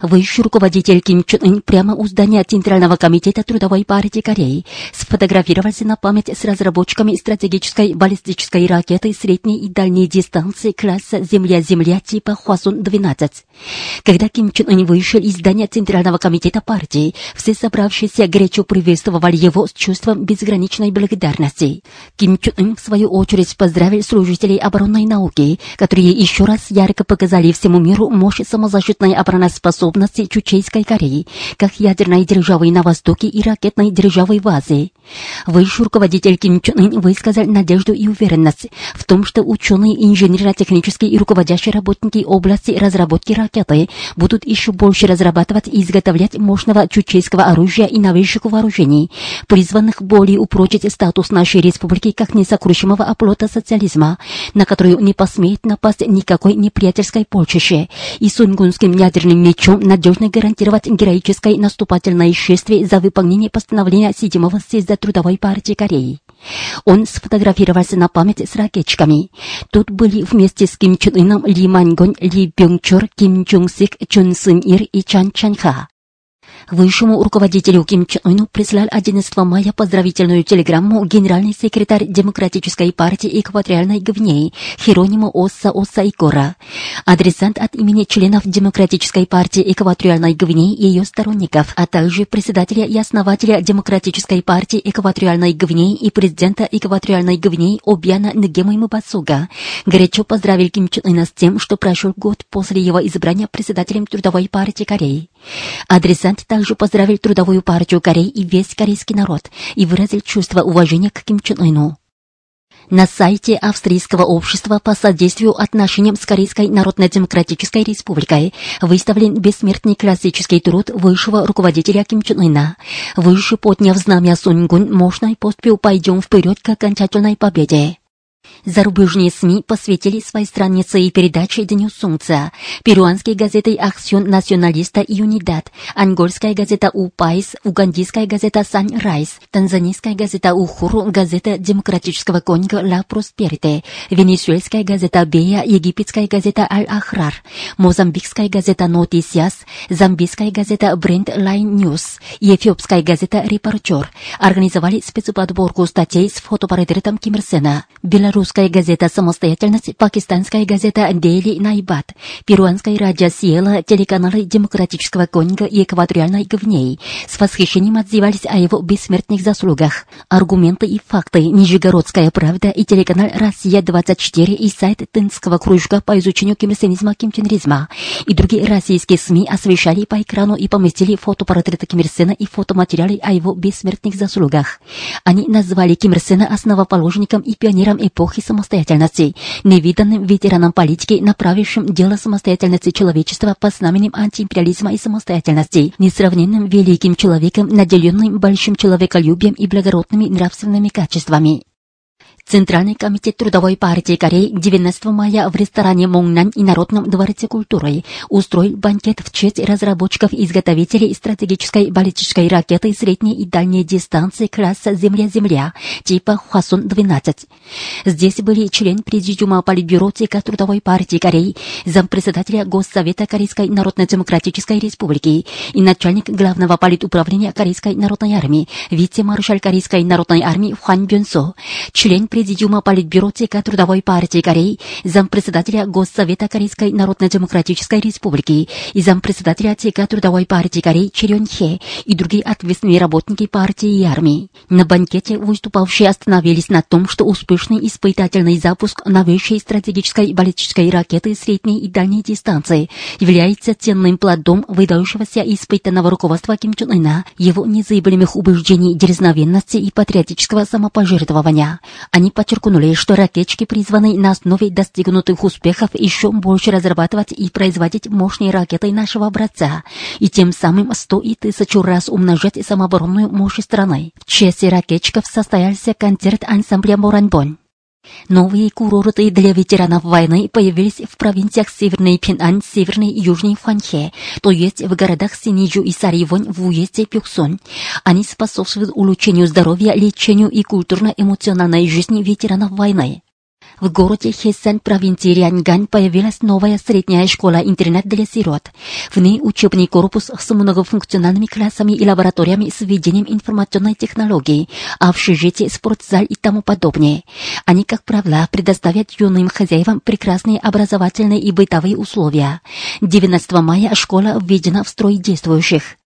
Высший руководитель Ким Чен Ын прямо у здания Центрального комитета Трудовой партии Кореи сфотографировался на память с разработчиками стратегической баллистической ракеты средней и дальней дистанции класса Земля-Земля типа Хвасон-12. Когда Ким Чен Ын вышел из здания Центрального комитета партии, все собравшиеся горячо приветствовали его с чувством безграничной благодарности. Ким Чен Ын, в свою очередь, поздравил служителей оборонной науки, которые еще раз ярко показали всему миру мощь самозащитной обороноспособности способности Чучейской Кореи, как ядерной державы на Востоке и ракетной державы в Азии. Высший руководитель Ким Чен Ын высказал надежду и уверенность в том, что ученые, инженерно-технические и руководящие работники области разработки ракеты будут еще больше разрабатывать и изготовлять мощного чучейского оружия и новейших вооружений, призванных более упрочить статус нашей республики как несокрушимого оплота социализма, на которую не посмеет напасть никакой неприятельской полчище, и сунгунским ядерным мечом надежно гарантировать героическое наступательное шествие за выполнение постановления 7 съезда Трудовой партии Кореи. Он сфотографировался на память с ракетчиками. Тут были вместе с Ким Чен Ыном Ли Маньгон, Ли Бёнгчор, Ким Чун Сик, Чун Сын Ир и Чан Чанха. Высшему руководителю Ким Чен Ыну прислал 11 мая поздравительную телеграмму генеральный секретарь Демократической партии Экваториальной Гвинеи Херонимо Осса Осса Икора. Адресант от имени членов Демократической партии Экваториальной Гвинеи и ее сторонников, а также председателя и основателя Демократической партии Экваториальной Гвинеи и президента Экваториальной Гвинеи Обьяна Нгема Мубасуга, горячо поздравил Ким Чен Ына с тем, что прошел год после его избрания председателем Трудовой партии Кореи. Адресант также поздравил Трудовую партию Кореи и весь корейский народ и выразил чувство уважения к Ким Чен Ыну. На сайте Австрийского общества по содействию отношениям с Корейской Народно-Демократической Республикой выставлен бессмертный классический труд высшего руководителя Ким Чен Ына. Выше подняв знамя Сунгун, мощной поступью пойдем вперед к окончательной победе. Зарубежные СМИ посвятили своей странице и передаче Дню Солнца. Перуанские газеты «Аксион Националиста» и «Юнидад», ангольская газета «Упайс», угандийская газета «Сан Райс», танзанийская газета «Ухуру», газета Демократического Конго «Ла Просперите», венесуэльская газета «Бея», египетская газета «Аль-Ахрар», мозамбикская газета «Нотисиас», замбийская газета «Бренд Лайн Ньюс» и эфиопская газета «Репортер» организовали спецподборку статей с фотопортретом Ким Ир Сена. Белорусская газета «Самостоятельность», пакистанская газета «Дели Найбат», перуанская радио «Сиела», телеканалы Демократического Конго и Экваториальной Гвинеи с восхищением отзывались о его бессмертных заслугах. Аргументы и факты «Нижегородская правда» и телеканал «Россия-24» и сайт Тынского кружка по изучению кимирсенизма-кимчениризма и другие российские СМИ освещали по экрану и поместили фотопортреты Ким Ир Сена и фотоматериалы о его бессмертных заслугах. Они назвали Ким Ир Сена основоположником и пионером эпохи самостоятельности, невиданным ветераном политики, направившим дело самостоятельности человечества под знаменем антиимпериализма и самостоятельности, несравненным великим человеком, наделенным большим человеколюбием и благородными нравственными качествами. Центральный комитет Трудовой партии Кореи 19 мая в ресторане Монгнан и Народном дворце культуры устроил банкет в честь разработчиков и изготовителей стратегической баллистической ракеты средней и дальней дистанции класса «Земля-Земля» типа Хвасон-12. Здесь были член Президиума Политбюро ЦК Трудовой партии Кореи, зампредседателя Госсовета Корейской Народно-Демократической Республики и начальник главного политуправления Корейской Народной Армии, вице-маршал Корейской Народной Армии Хуан Бюнсо, член Президиума Политбюро ЦК Трудовой партии Кореи, зампредседателя Госсовета Корейской Народно-Демократической Республики и зампредседателя ЦК Трудовой партии Кореи Чирён Хе и другие ответственные работники партии и армии. На банкете выступавшие остановились на том, что успешный испытательный запуск новейшей стратегической баллистической ракеты средней и дальней дистанции является ценным плодом выдающегося испытанного руководства Ким Чен Ына, его незыблемых убеждений, дерзновенности и патриотического самопожертвования. Они Они подчеркнули, что ракетчики призваны на основе достигнутых успехов еще больше разрабатывать и производить мощные ракеты нашего образца, и тем самым сто и тысячу раз умножать самооборонную мощь страны. В честь ракетчиков состоялся концерт ансамбля «Моранбонь». Новые курорты для ветеранов войны появились в провинциях Северный Пинан, Северный и Южный Хуанхе, то есть в городах Синиджу и Саривонь в уезде Пюксон. Они способствуют улучшению здоровья, лечению и культурно-эмоциональной жизни ветеранов войны. В городе Хесан провинции Ряньгань появилась новая средняя школа-интернат для сирот. В ней учебный корпус с многофункциональными классами и лабораториями с введением информационной технологии, общежитие, спортзал и тому подобное. Они, как правило, предоставят юным хозяевам прекрасные образовательные и бытовые условия. 19 мая школа введена в строй действующих.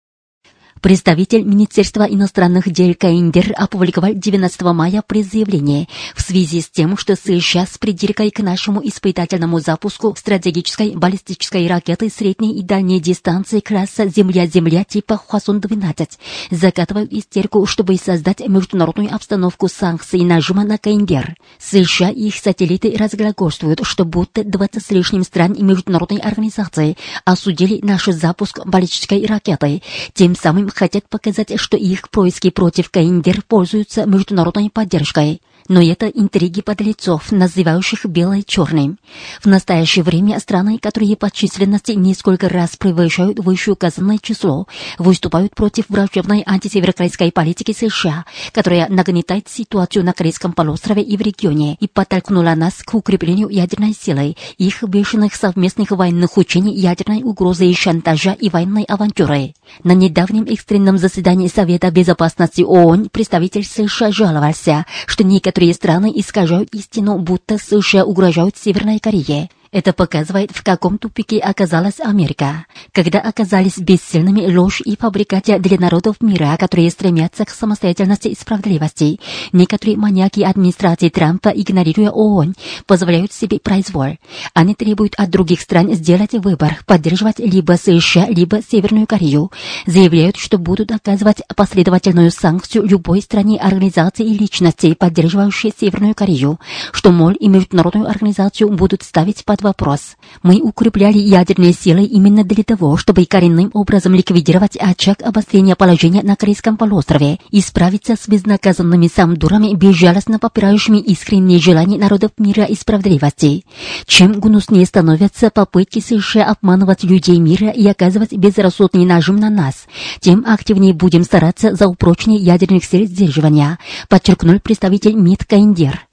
Представитель Министерства иностранных дел Каиндер опубликовал 19 мая пресс-заявление в связи с тем, что США с придиркой к нашему испытательному запуску стратегической баллистической ракеты средней и дальней дистанции класса Земля-Земля типа Хвасон-12 закатывают истерку, чтобы создать международную обстановку санкций нажима на Каиндер. США и их сателлиты разглагольствуют, что будто 20 с лишним стран и международной организации осудили наш запуск баллистической ракеты, тем самым хотят показать, что их происки против Каиндер пользуются международной поддержкой. Но это интриги подлецов, называющих белое черным. В настоящее время страны, которые по численности несколько раз превышают вышеуказанное число, выступают против враждебной антисеверокорейской политики США, которая нагнетает ситуацию на Корейском полуострове и в регионе и подтолкнула нас к укреплению ядерной силы, их бешеных совместных военных учений, ядерной угрозы и шантажа и военной авантюры. На недавнем экстренном заседании Совета Безопасности ООН представитель США жаловался, что некоторые Некоторые страны искажают истину, будто США угрожают Северной Корее. Это показывает, в каком тупике оказалась Америка, когда оказались бессильными ложь и фабрикатия для народов мира, которые стремятся к самостоятельности и справедливости. Некоторые маньяки администрации Трампа, игнорируя ООН, позволяют себе произвол. Они требуют от других стран сделать выбор, поддерживать либо США, либо Северную Корею. Заявляют, что будут оказывать последовательную санкцию любой стране, организации и личности, поддерживающей Северную Корею, что МОЛ и международную организацию будут ставить под вопрос. Мы укрепляли ядерные силы именно для того, чтобы коренным образом ликвидировать очаг обострения положения на Корейском полуострове и справиться с безнаказанными самдурами, безжалостно попирающими искренние желания народов мира и справедливости. Чем гнуснее становятся попытки США обманывать людей мира и оказывать безрассудный нажим на нас, тем активнее будем стараться за упрочнение ядерных сил сдерживания, подчеркнул представитель МИД Каиндер.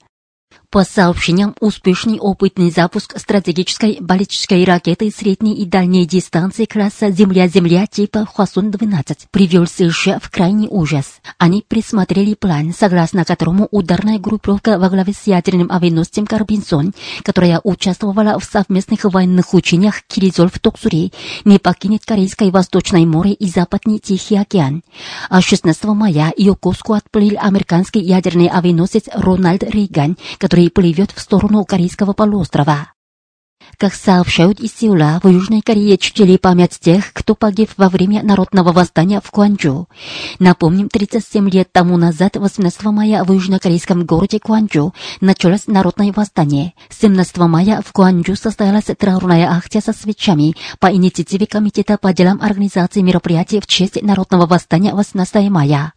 По сообщениям, успешный опытный запуск стратегической баллистической ракеты средней и дальней дистанции класса Земля-Земля типа Хвасон-12 привел США в крайний ужас. Они присмотрели план, согласно которому ударная группировка во главе с ядерным авианосцем Карбинсон, которая участвовала в совместных военных учениях Киризол в Токсуре, не покинет Корейское Восточное море и Западный Тихий океан. А 16 мая ее коску отплыл американский ядерный авианосец Рональд Рейган, который который плывет в сторону Корейского полуострова. Как сообщают из Сеула, в Южной Корее чтили память тех, кто погиб во время народного восстания в Куанчжу. Напомним, 37 лет тому назад, 18 мая, в южнокорейском городе Куанчжу началось народное восстание. 17 мая в Куанчжу состоялась траурная акция со свечами по инициативе Комитета по делам организации мероприятий в честь народного восстания 18 мая.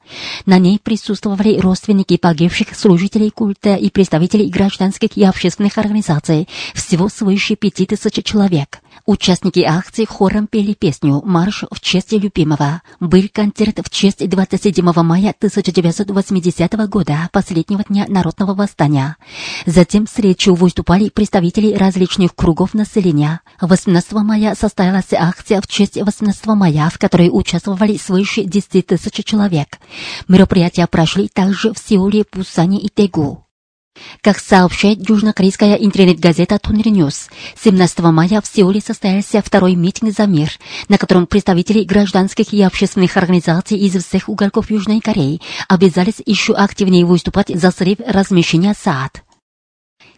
На ней присутствовали родственники погибших, служителей культа и представители гражданских и общественных организаций. Всего свыше пяти тысяч человек. Участники акции хором пели песню «Марш в честь любимого». Был концерт в честь 27 мая 1980 года, последнего дня народного восстания. Затем с речью выступали представители различных кругов населения. 18 мая состоялась акция в честь 18 мая, в которой участвовали свыше 10 тысяч человек. Мероприятия прошли также в Сеуле, Пусане и Тегу. Как сообщает южнокорейская интернет-газета Тонри Ньюс, 17 мая в Сеуле состоялся второй митинг за мир, на котором представители гражданских и общественных организаций из всех уголков Южной Кореи обязались еще активнее выступать за срыв размещения СААД.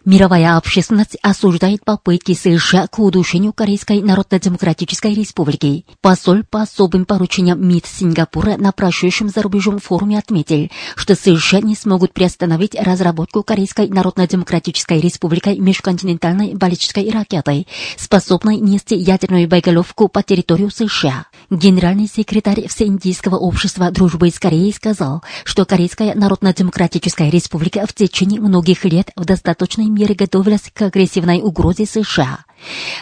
Мировая общественность осуждает попытки США к удушению Корейской Народно-Демократической Республики. Посол по особым поручениям МИД Сингапура на прошедшем за рубежом форуме отметил, что США не смогут приостановить разработку Корейской Народно-Демократической Республикой межконтинентальной баллистической ракеты, способной нести ядерную боеголовку по территорию США. Генеральный секретарь Всеиндийского общества дружбы с Кореей сказал, что Корейская Народно-Демократическая Республика в течение многих лет в достаточной мере готовилась к агрессивной угрозе США.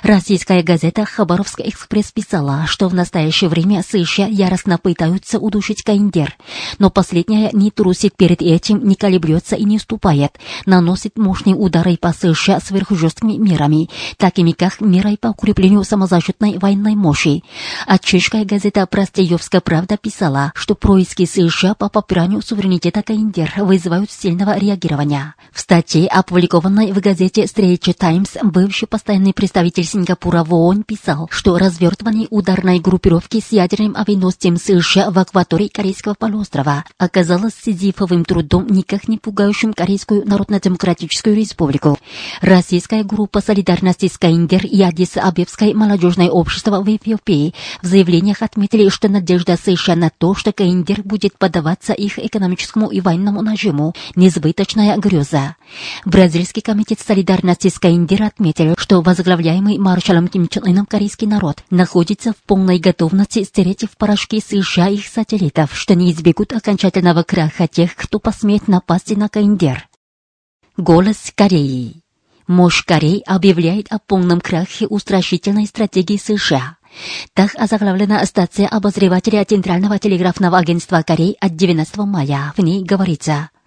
Российская газета «Хабаровский экспресс» писала, что в настоящее время США яростно пытаются удушить Каиндер, но последняя не трусит перед этим, не колеблется и не уступает, наносит мощные удары по США сверхжесткими мерами, такими как мерой по укреплению самозащитной военной мощи. А чешская газета «Простеевская правда» писала, что происки США по попиранию суверенитета Каиндер вызывают сильного реагирования. В статье, опубликованной в газете Straits Times, бывший постоянный представитель представитель Сингапура в ООН писал, что развертывание ударной группировки с ядерным авианосцем США в акватории Корейского полуострова оказалось сизифовым трудом, никак не пугающим Корейскую Народно-Демократическую Республику. Российская группа солидарности с КНДР и Адис-Абебское молодежное общество в Эфиопии в заявлениях отметили, что надежда США на то, что КНДР будет поддаваться их экономическому и военному нажиму, несбыточная греза. Бразильский комитет солидарности с КНДР отметил, что возглавляет возглавляемый маршалом Ким Чен Ыном корейский народ, находится в полной готовности стереть в порошок США и их сателлитов, что не избегут окончательного краха тех, кто посмеет напасть на КНДР. Голос Кореи. Мощь Кореи объявляет о полном крахе устрашительной стратегии США. Так озаглавлена стация обозревателя Центрального телеграфного агентства Кореи от 19 мая. В ней говорится –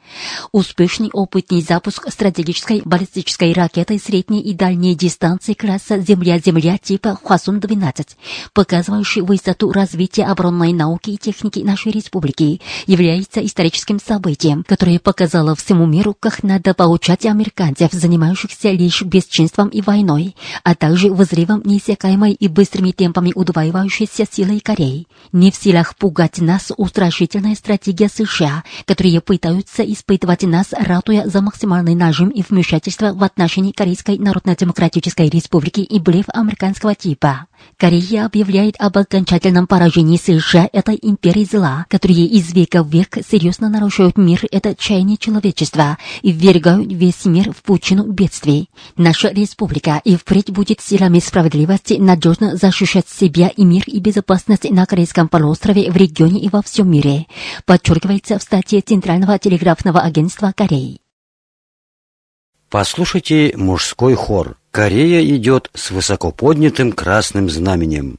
Успешный опытный запуск стратегической баллистической ракеты средней и дальней дистанции класса Земля-Земля типа Хвасун-12, показывающий высоту развития оборонной науки и техники нашей республики, является историческим событием, которое показало всему миру, как надо получать американцев, занимающихся лишь бесчинством и войной, а также взрывом неиссякаемой и быстрыми темпами удваивающейся силой Кореи. Не в силах пугать нас устрашительная стратегия США, которые пытаются испытывать нас, ратуя за максимальный нажим и вмешательство в отношении Корейской Народно-Демократической Республики и блев американского типа. Корея объявляет об окончательном поражении США этой империи зла, которые из века в век серьезно нарушают мир, это чаяние человечества и ввергают весь мир в пучину бедствий. Наша республика и впредь будет силами справедливости надежно защищать себя и мир и безопасность на Корейском полуострове, в регионе и во всем мире, подчеркивается в статье Центрального телеграфного агентства Кореи. Послушайте мужской хор. Корея идет с высоко поднятым красным знаменем.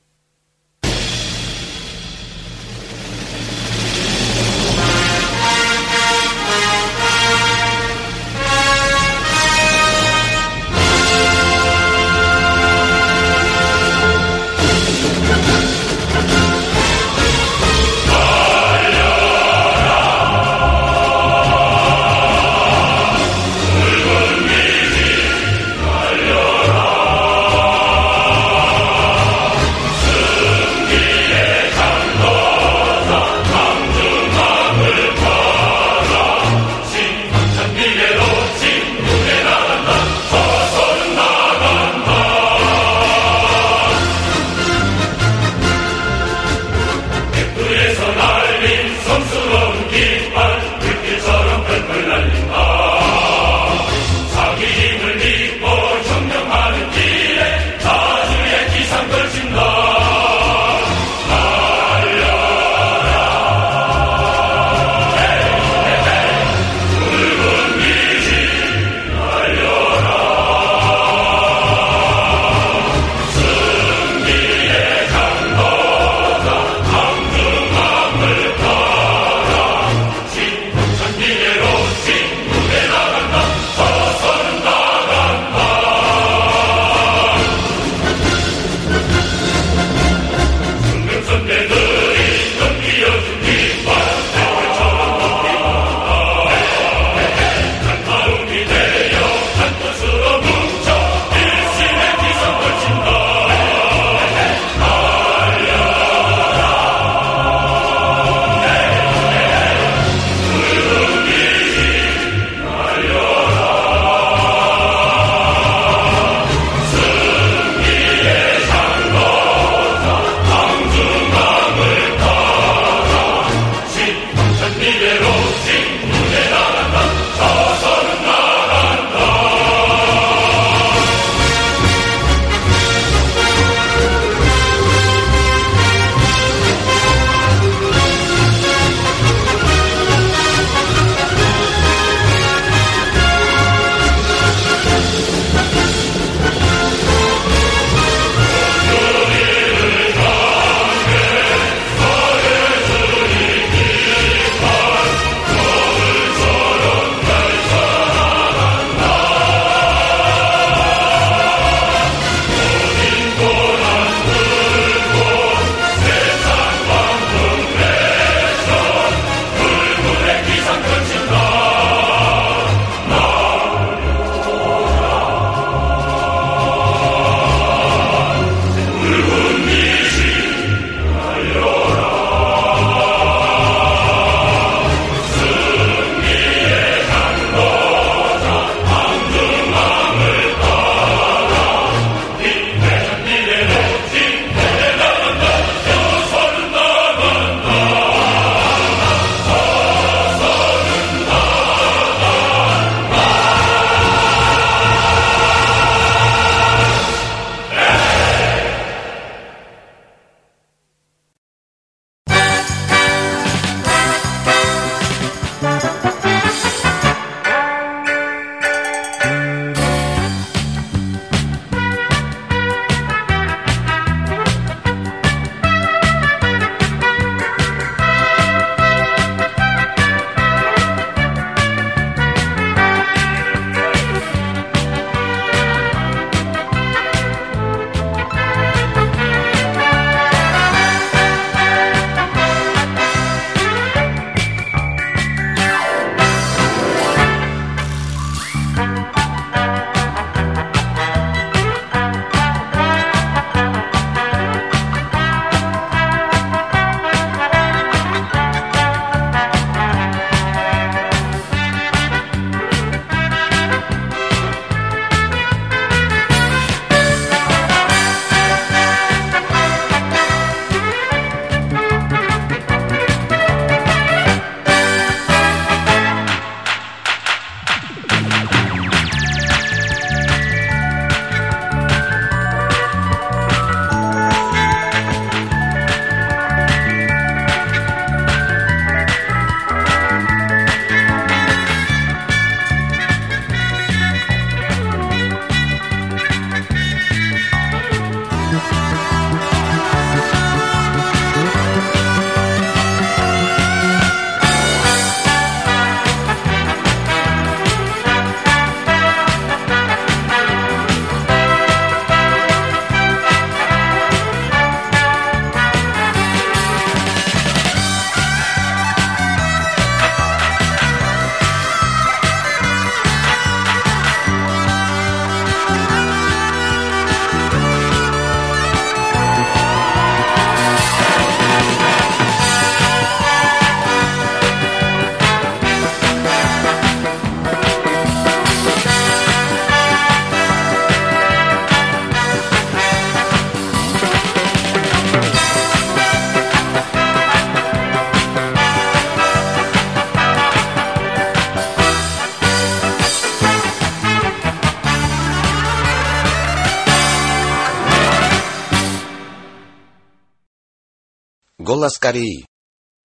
Голос Кореи.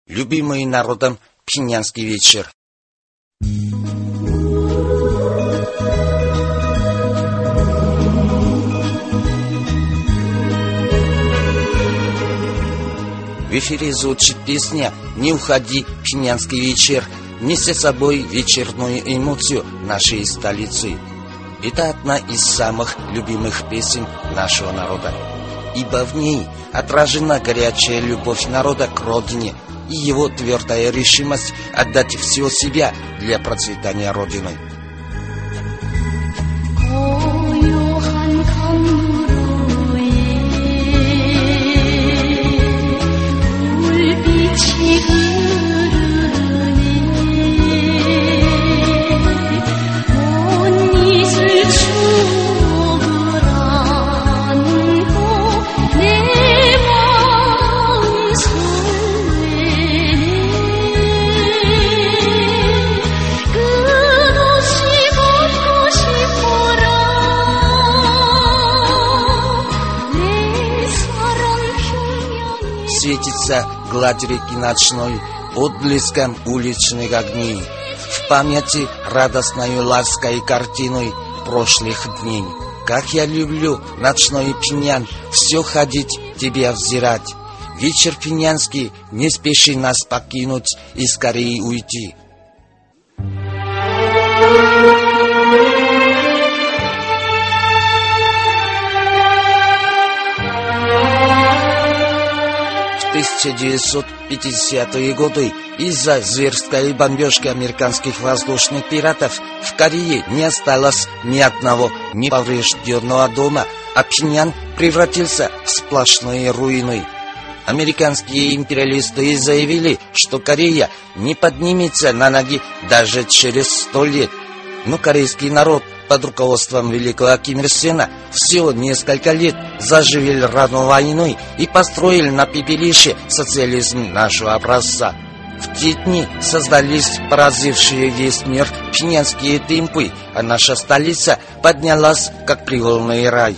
Любимый народом Пхеньянский вечер. В эфире звучит песня «Не уходи, Пхеньянский вечер», неся с собой вечерную эмоцию нашей столицы. Это одна из самых любимых песен нашего народа, ибо в ней отражена горячая любовь народа к родине и его твердая решимость отдать все себя для процветания Родины. Гладь реки ночной отблеском уличных огней. В памяти радостной лаской картиной прошлых дней. Как я люблю ночной пьян, все ходить, тебя взирать. Вечер пьянский, не спеши нас покинуть и скорее уйти. В 1950-е годы из-за зверской бомбежки американских воздушных пиратов в Корее не осталось ни одного неповрежденного дома, а Пхеньян превратился в сплошные руины. Американские империалисты заявили, что Корея не поднимется на ноги даже через сто лет. Но корейский народ под руководством великого Ким Ир Сена всего несколько лет заживили рану войной и построили на пепелище социализм нашего образца. В те дни создались поразившие весь мир пхенянские темпы, а наша столица поднялась как привольный рай.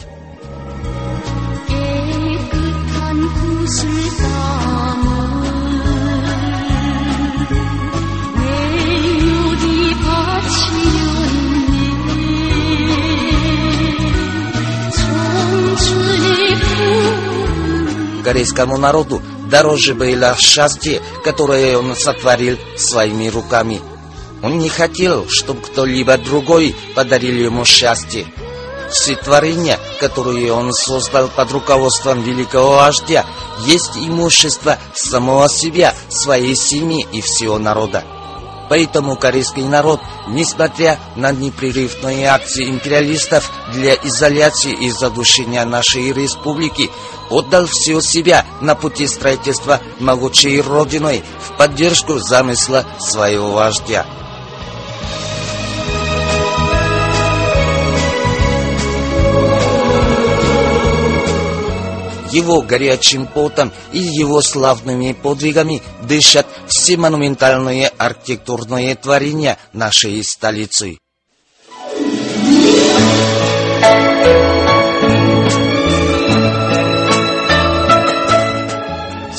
Корейскому народу дороже было счастье, которое он сотворил своими руками. Он не хотел, чтобы кто-либо другой подарил ему счастье. Все творения, которые он создал под руководством великого вождя, есть имущество самого себя, своей семьи и всего народа. Поэтому корейский народ, несмотря на непрерывные акции империалистов для изоляции и задушения нашей республики, отдал все себя на пути строительства могучей родиной в поддержку замысла своего вождя. Его горячим потом и его славными подвигами дышат все монументальные архитектурные творения нашей столицы.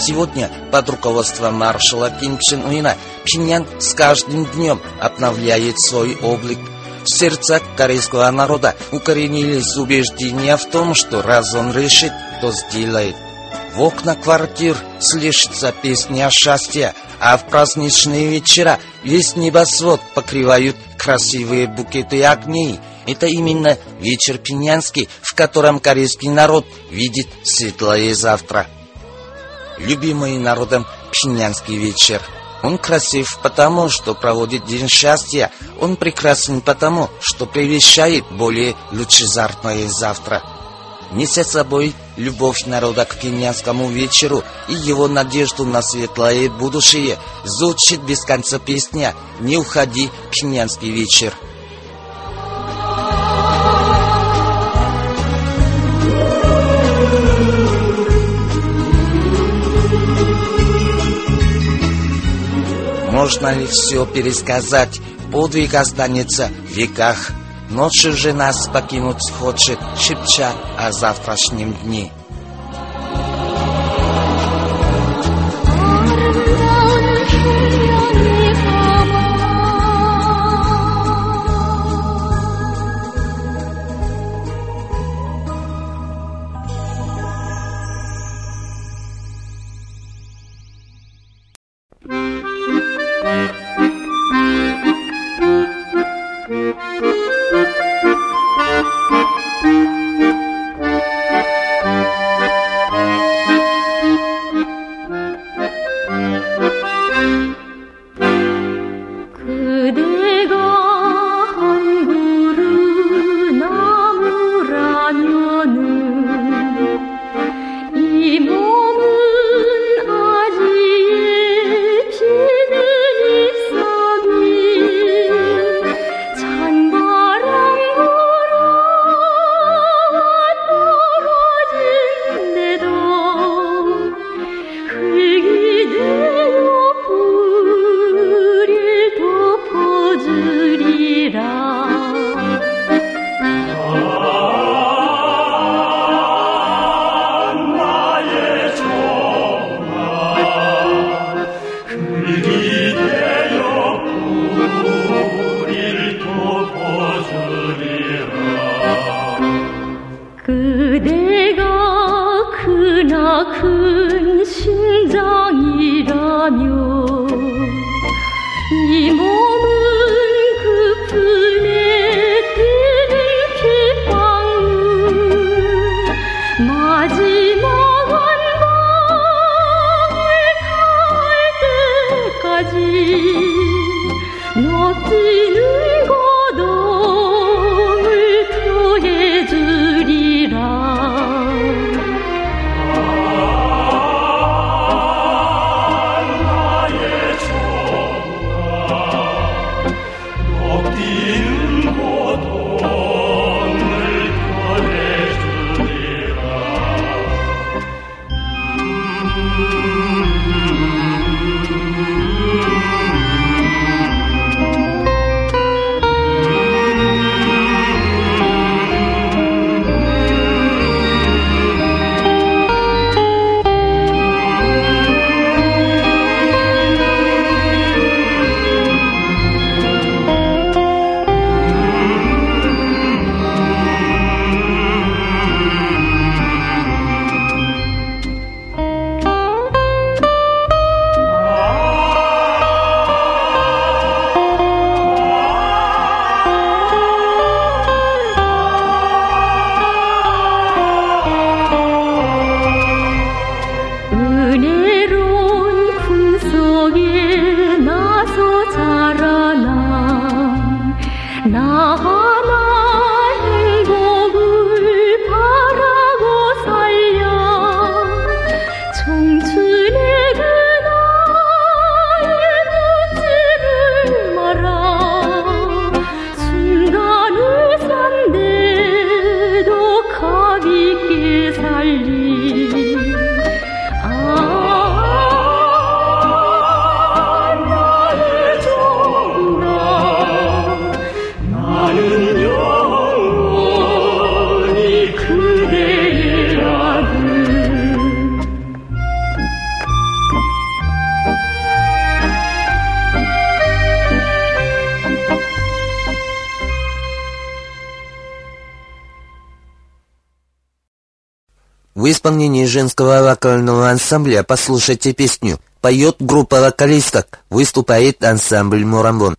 Сегодня под руководством маршала Ким Чен Уина Пхеньян с каждым днем обновляет свой облик. В сердцах корейского народа укоренились убеждения в том, что раз он решит, то сделает. В окна квартир слышится песня счастья, а в праздничные вечера весь небосвод покрывают красивые букеты огней. Это именно вечер пинянский, в котором корейский народ видит светлое завтра. Любимый народом пинянский вечер. Он красив потому, что проводит день счастья. Он прекрасен потому, что предвещает более лучезарное завтра. Неся с собой любовь народа к пинянскому вечеру и его надежду на светлое будущее, звучит без конца песня «Не уходи, пинянский вечер». Можно ли все пересказать? Подвиг останется в веках. Ночью же нас покинуть хочет, шепча о завтрашнем дне. Ансамбля послушайте песню. Поет группа вокалисток, выступает ансамбль Мурамбон.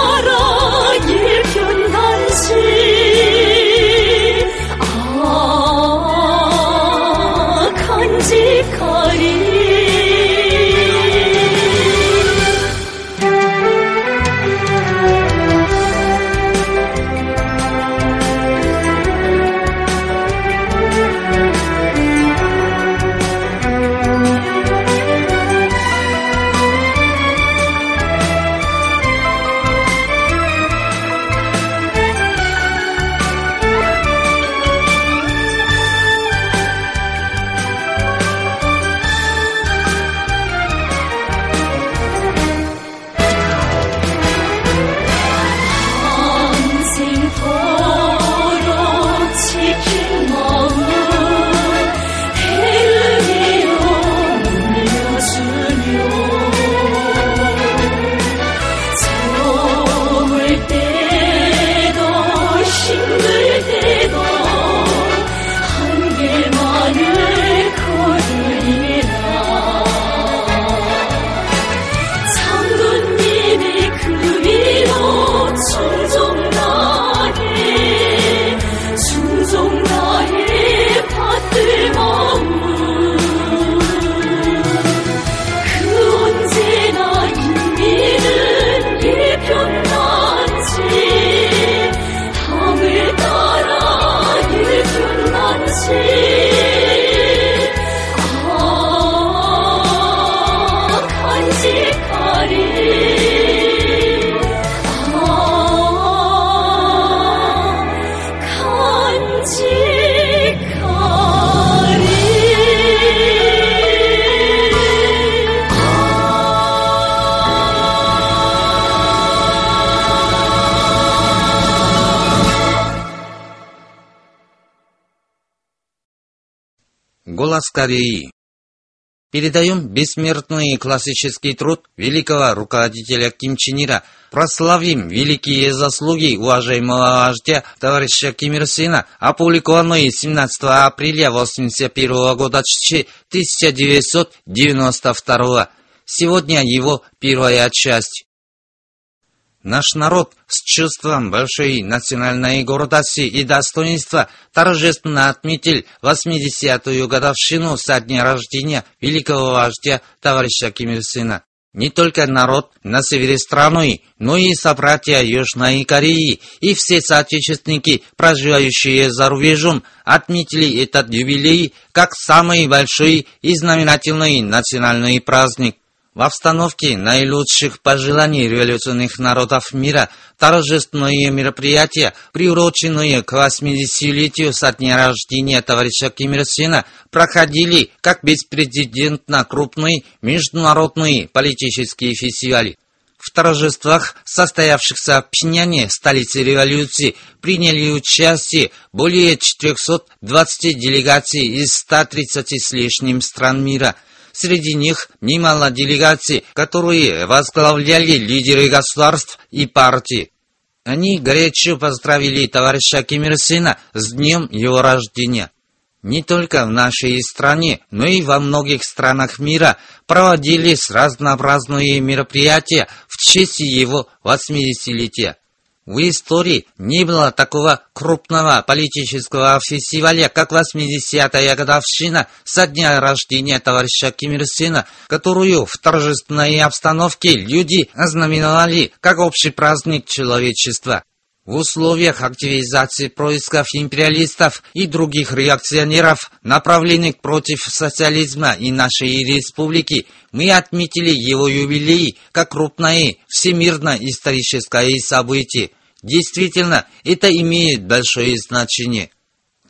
amor. Голос Кореи. Передаем бессмертный классический труд великого руководителя Ким Чен Ира. Прославим великие заслуги уважаемого вождя товарища Ким Ир Сена, опубликованный 17 апреля 1981 года 1992. Сегодня его первая часть. Наш народ с чувством большой национальной гордости и достоинства торжественно отметил 80-ю годовщину со дня рождения великого вождя товарища Ким Ир Сена. Не только народ на севере страны, но и собратья Южной Кореи и все соотечественники, проживающие за рубежом, отметили этот юбилей как самый большой и знаменательный национальный праздник. В обстановке наилучших пожеланий революционных народов мира торжественные мероприятия, приуроченные к 80-летию со дня рождения товарища Ким Ир Сена, проходили как беспрецедентно крупные международные политические фестивали. В торжествах, состоявшихся в Пхеньяне, столице революции, приняли участие более 420 делегаций из 130 с лишним стран мира – Среди них немало делегаций, которые возглавляли лидеры государств и партий. Они горячо поздравили товарища Ким Ир Сена с днем его рождения. Не только в нашей стране, но и во многих странах мира проводились разнообразные мероприятия в честь его 80-летия. В истории не было такого крупного политического фестиваля, как 80-я годовщина со дня рождения товарища Ким Ир Сена, которую в торжественной обстановке люди ознаменовали как общий праздник человечества. В условиях активизации происков империалистов и других реакционеров, направленных против социализма и нашей республики, мы отметили его юбилей как крупное всемирно-историческое событие. Действительно, это имеет большое значение.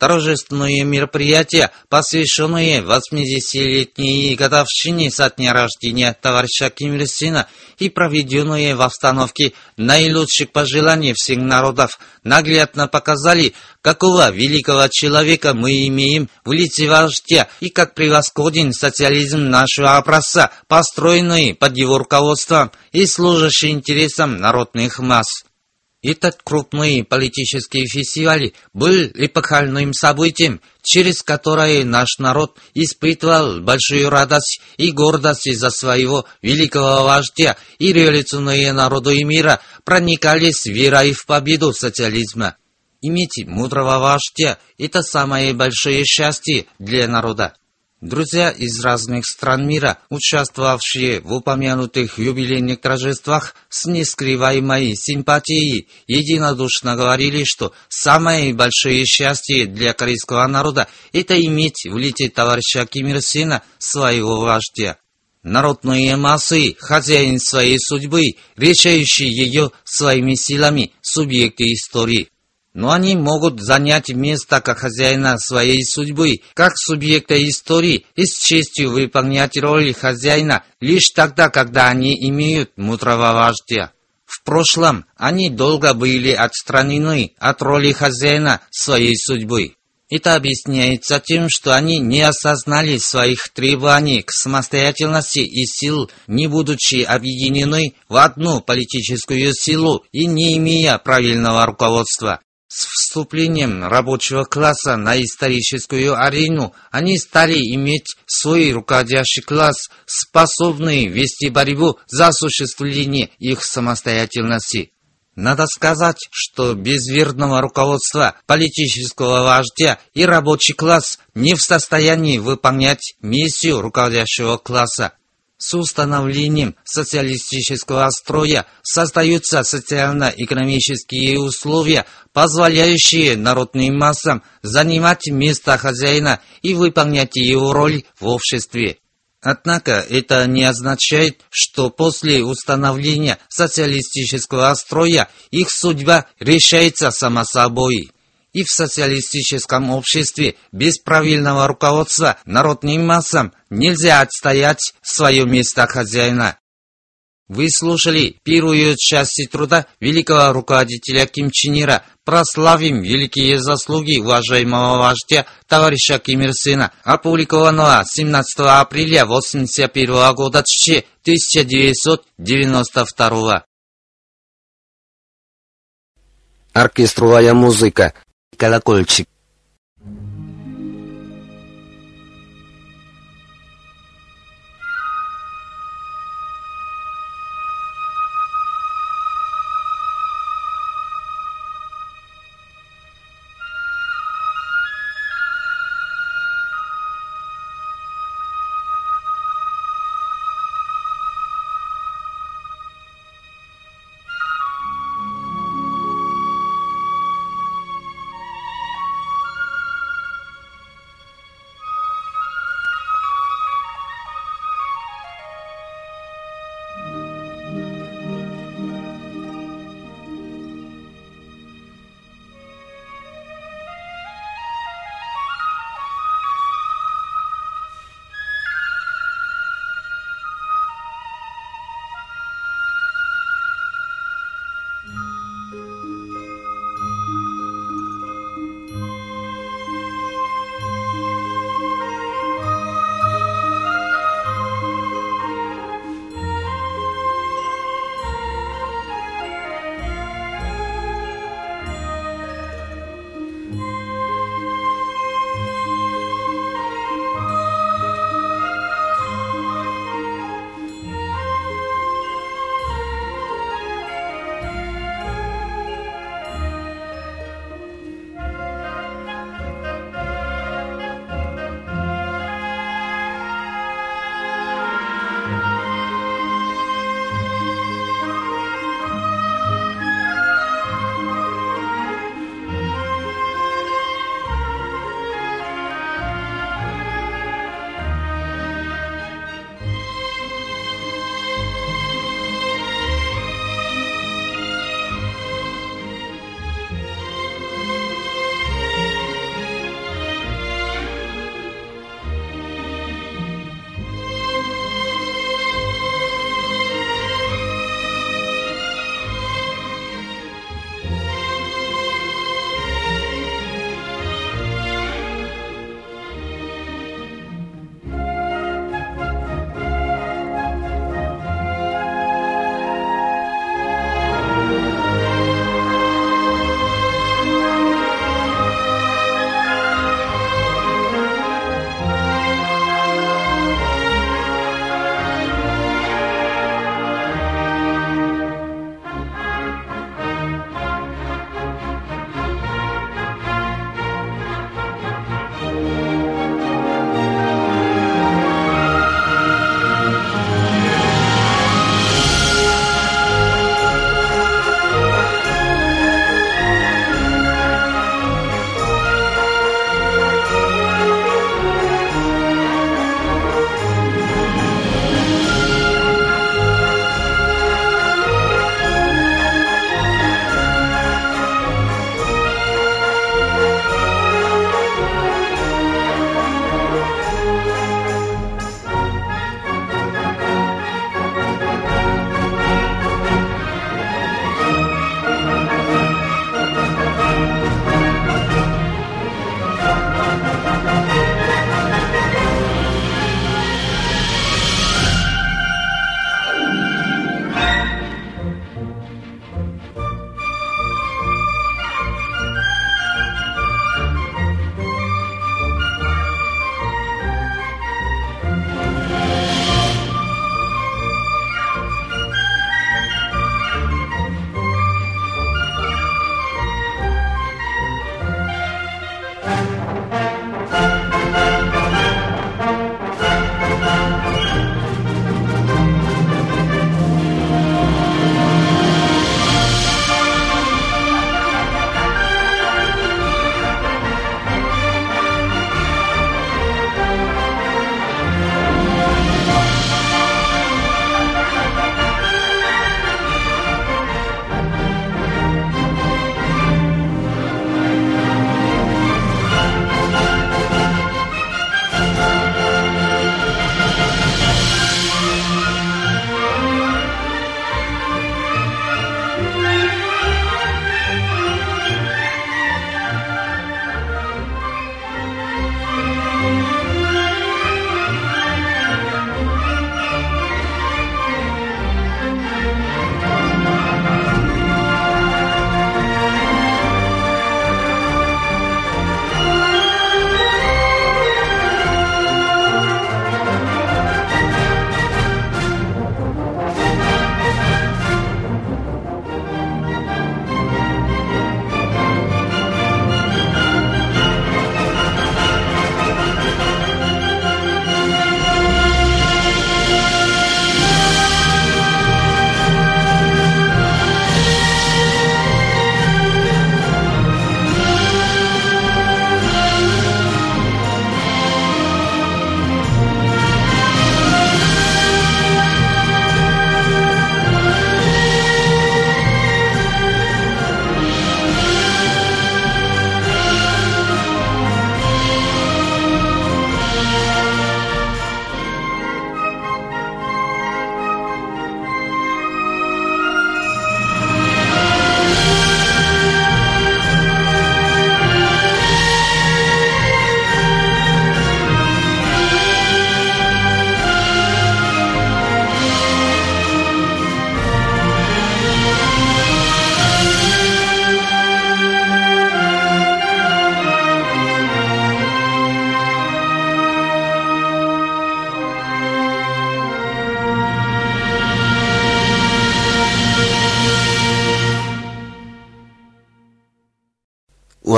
Торжественные мероприятия, посвященные 80-летней годовщине со дня рождения товарища Ким Ир Сена и проведенные в обстановке наилучших пожеланий всех народов, наглядно показали, какого великого человека мы имеем в лице вождя и как превосходен социализм нашего образца, построенный под его руководством и служащий интересам народных масс. Этот крупный политический фестиваль был эпохальным событием, через которое наш народ испытывал большую радость и гордость из-за своего великого вождя, и революционные народы мира проникались верой в победу социализма. Иметь мудрого вождя – это самое большое счастье для народа. Друзья из разных стран мира, участвовавшие в упомянутых юбилейных торжествах, с нескрываемой симпатией единодушно говорили, что самое большое счастье для корейского народа – это иметь в лите товарища Ким Ир Сена своего вождя. Народные массы, хозяин своей судьбы, решающие ее своими силами, субъекты истории – но они могут занять место как хозяина своей судьбы, как субъекта истории и с честью выполнять роль хозяина лишь тогда, когда они имеют мудрого вождя. В прошлом они долго были отстранены от роли хозяина своей судьбы. Это объясняется тем, что они не осознали своих требований к самостоятельности и сил, не будучи объединены в одну политическую силу и не имея правильного руководства. С вступлением рабочего класса на историческую арену они стали иметь свой руководящий класс, способный вести борьбу за осуществление их самостоятельности. Надо сказать, что без верного руководства политического вождя и рабочий класс не в состоянии выполнять миссию руководящего класса. С установлением социалистического строя создаются социально-экономические условия, позволяющие народным массам занимать место хозяина и выполнять его роль в обществе. Однако это не означает, что после установления социалистического строя их судьба решается само собой и в социалистическом обществе без правильного руководства народным массам нельзя отстоять свое место хозяина. Вы слушали первую часть труда великого руководителя Ким Чен Ира. Прославим великие заслуги уважаемого вождя товарища Ким Ир Сена, опубликованного 17 апреля 1981 года 1992. Оркестровая музыка колокольчик